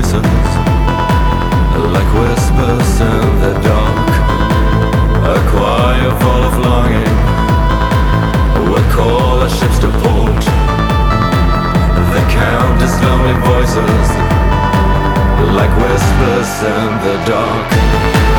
voices like whispers in the dark. A choir full of longing would call the ships to port. The countless lonely voices like whispers in the dark.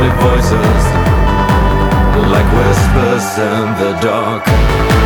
Only voices like whispers in the dark.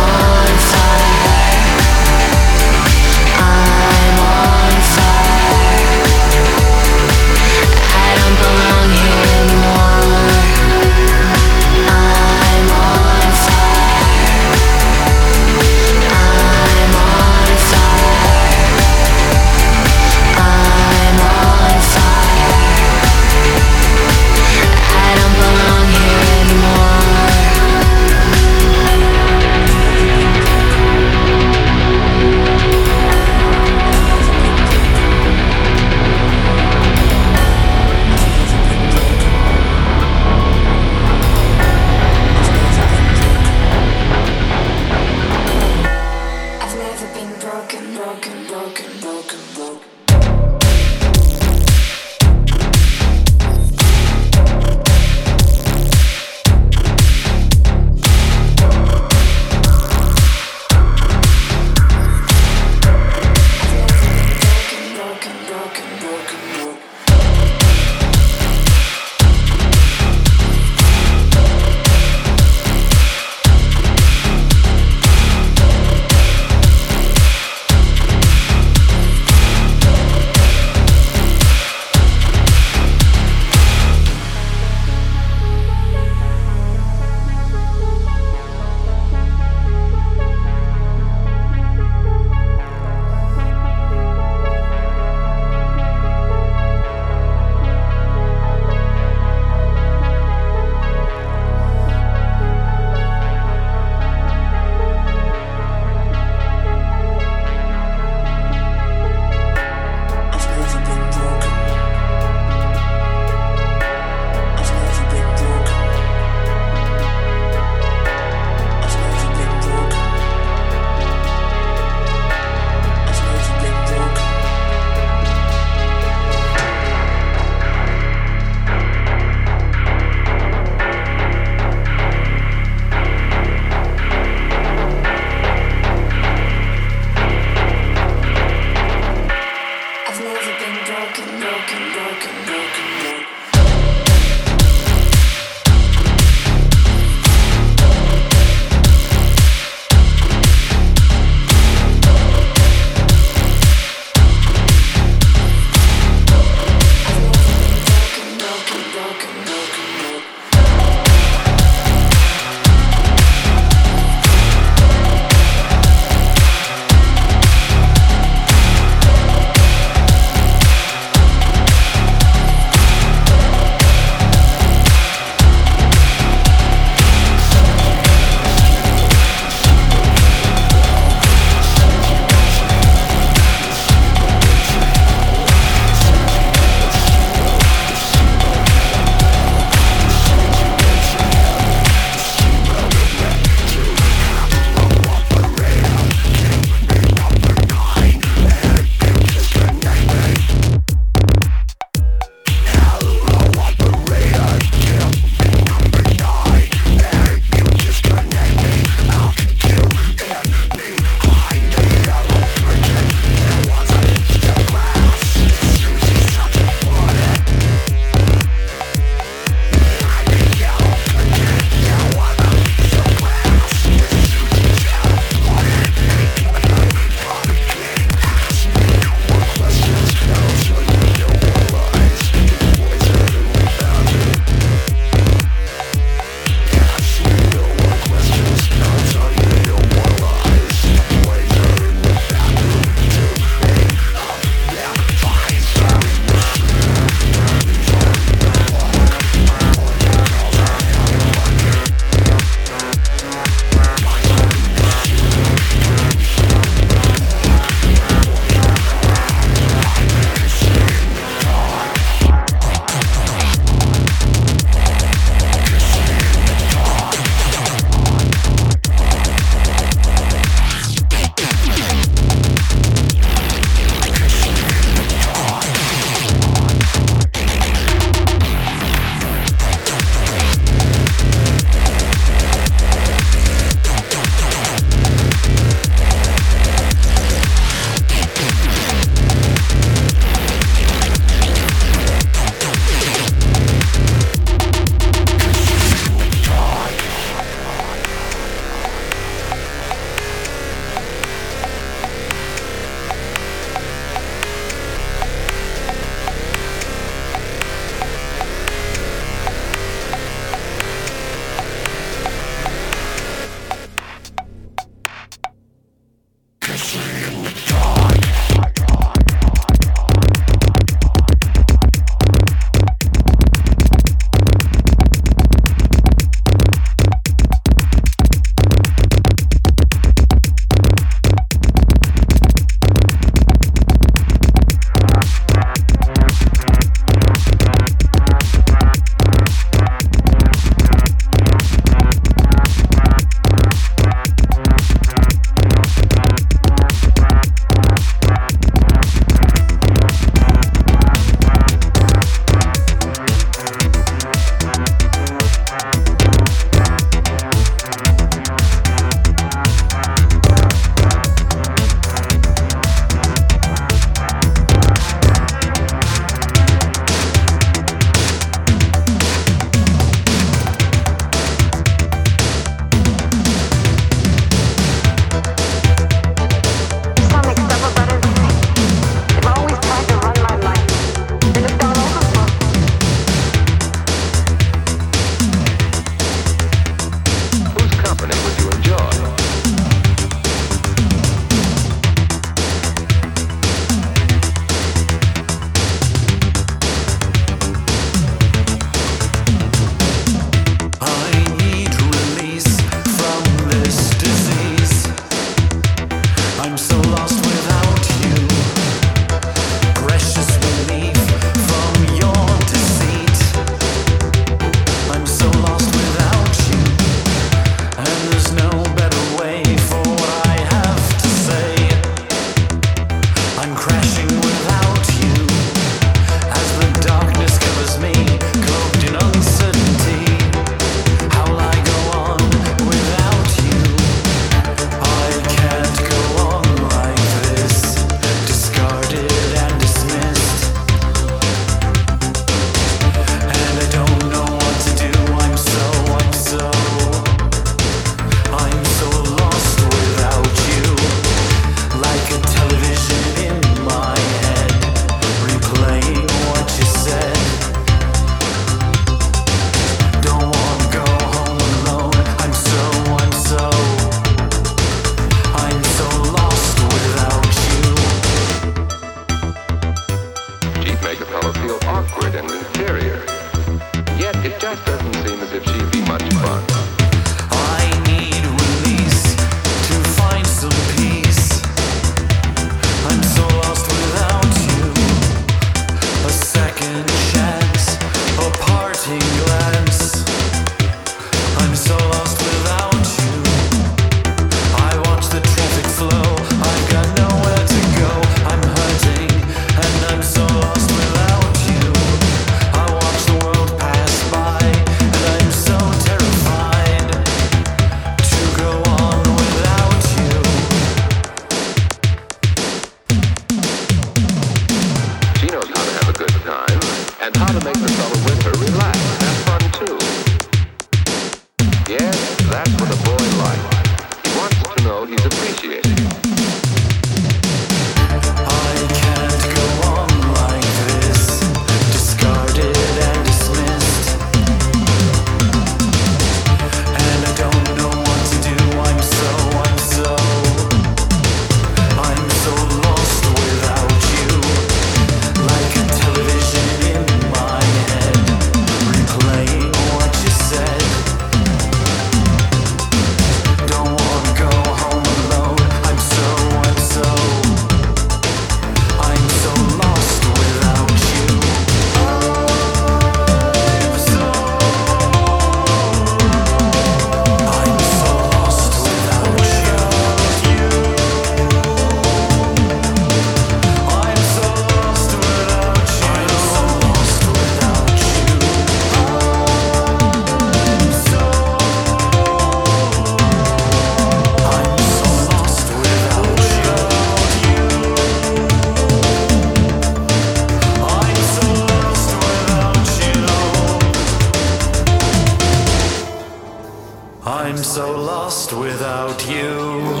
Lost without you.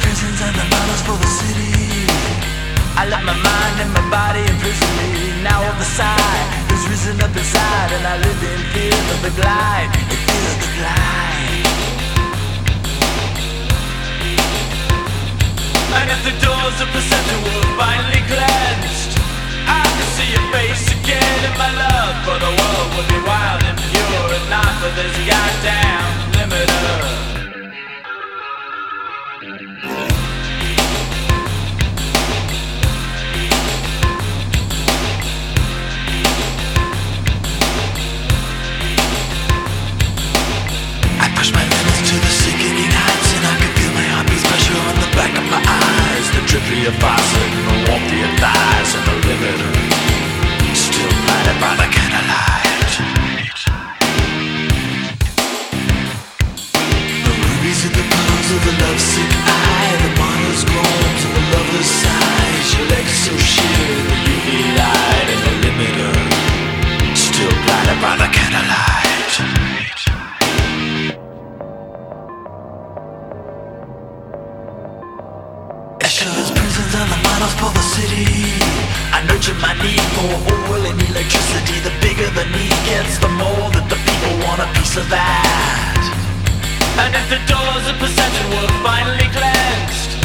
prisons and the models for the city. I let my mind and my body imprison me. Now all the side has risen up inside, and I live in fear of the glide, in fear of the glide. And if the doors of perception were finally cleansed, I could see your face again in my love. For the world would be wild and pure, and not for this goddamn limiter. Your faucet and of your thighs and the limiter Still blinded by the candlelight The rubies in the palms of the lovesick eye The model's groans and the lover's sighs. Your legs so sheer in the UV light and the limiter. Still blinded by the candlelight I my need for oil and electricity. The bigger the need gets, the more that the people want a piece of that And if the doors of perception were finally cleansed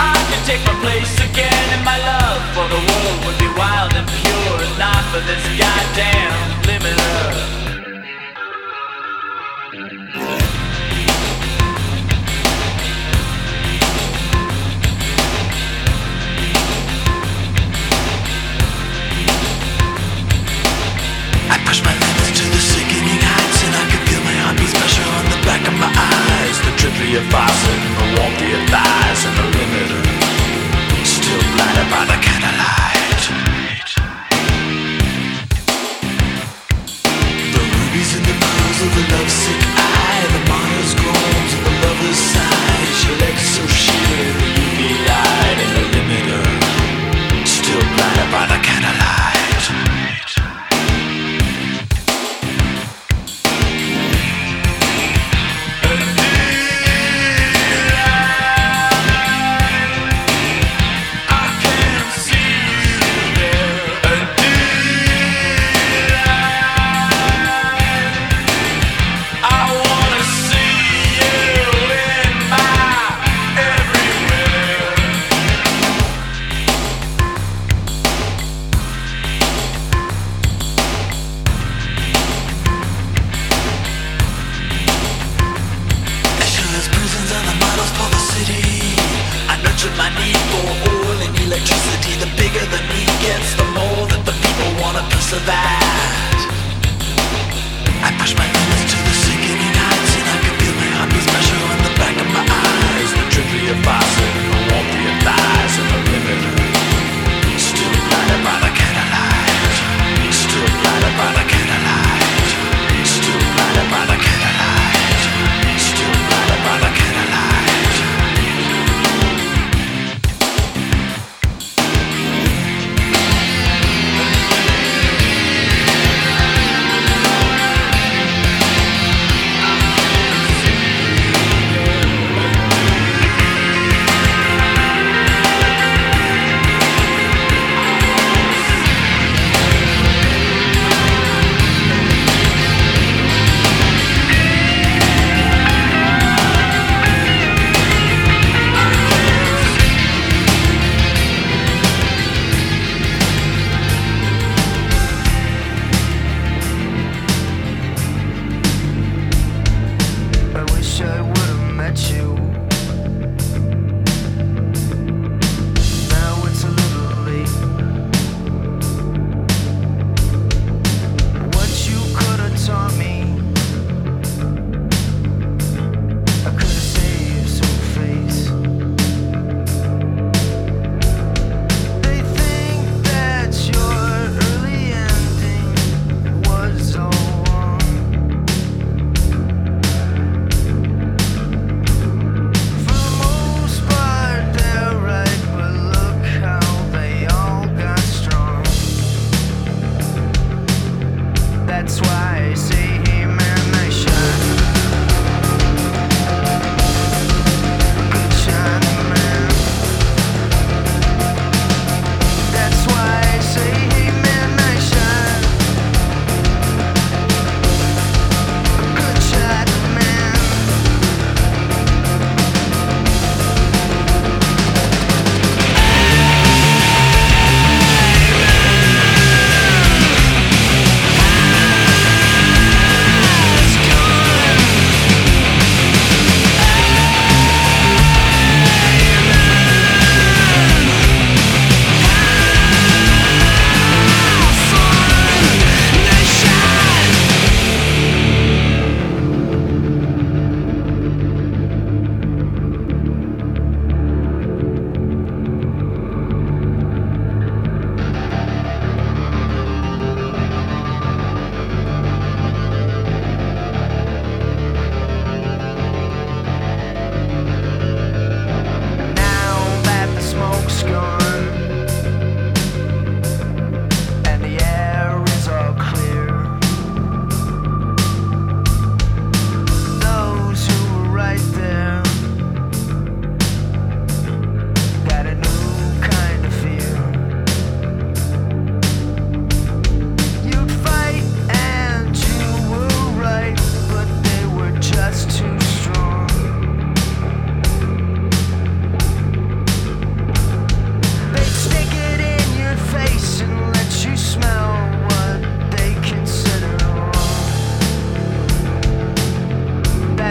I could take my place again in my love For the world would be wild and pure And not for this goddamn your faucet and I can feel my heartbeat's pressure on the back of my eyes. The drippery of faucet, the warmth of thighs and the limiter Still blinded by the candlelight. The rubies in the pearls of the lovesick eye The martyr's groans and the lover's sighs Your legs so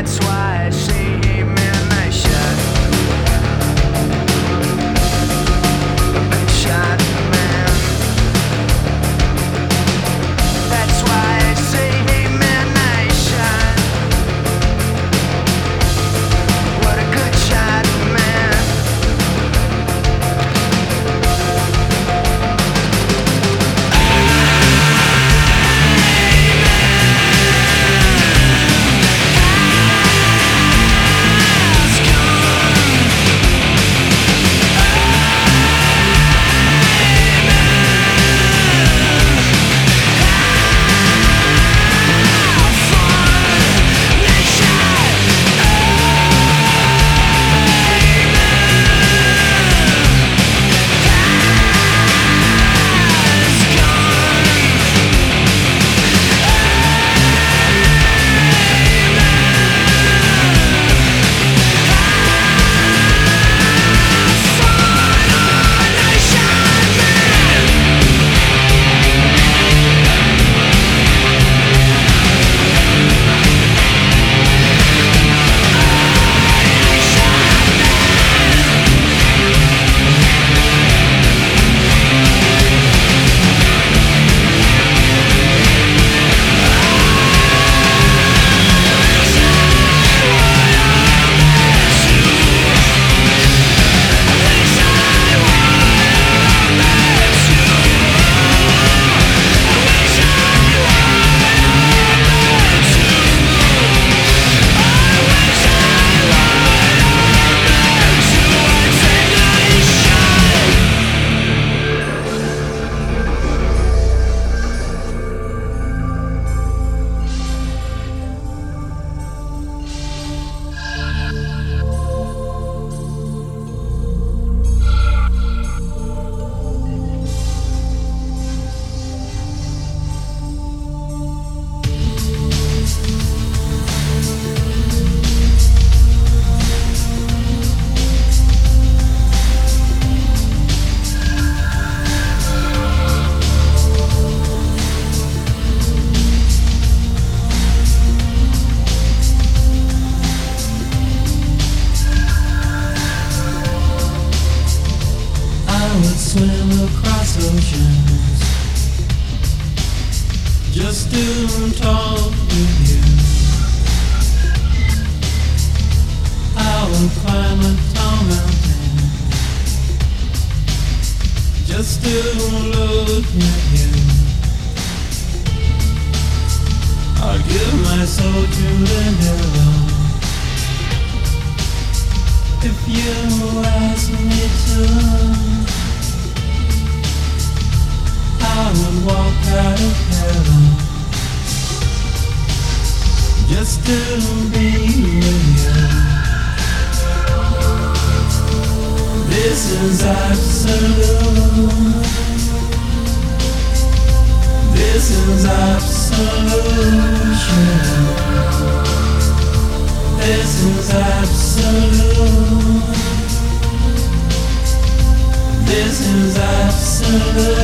that's why This is absolute. This is absolution.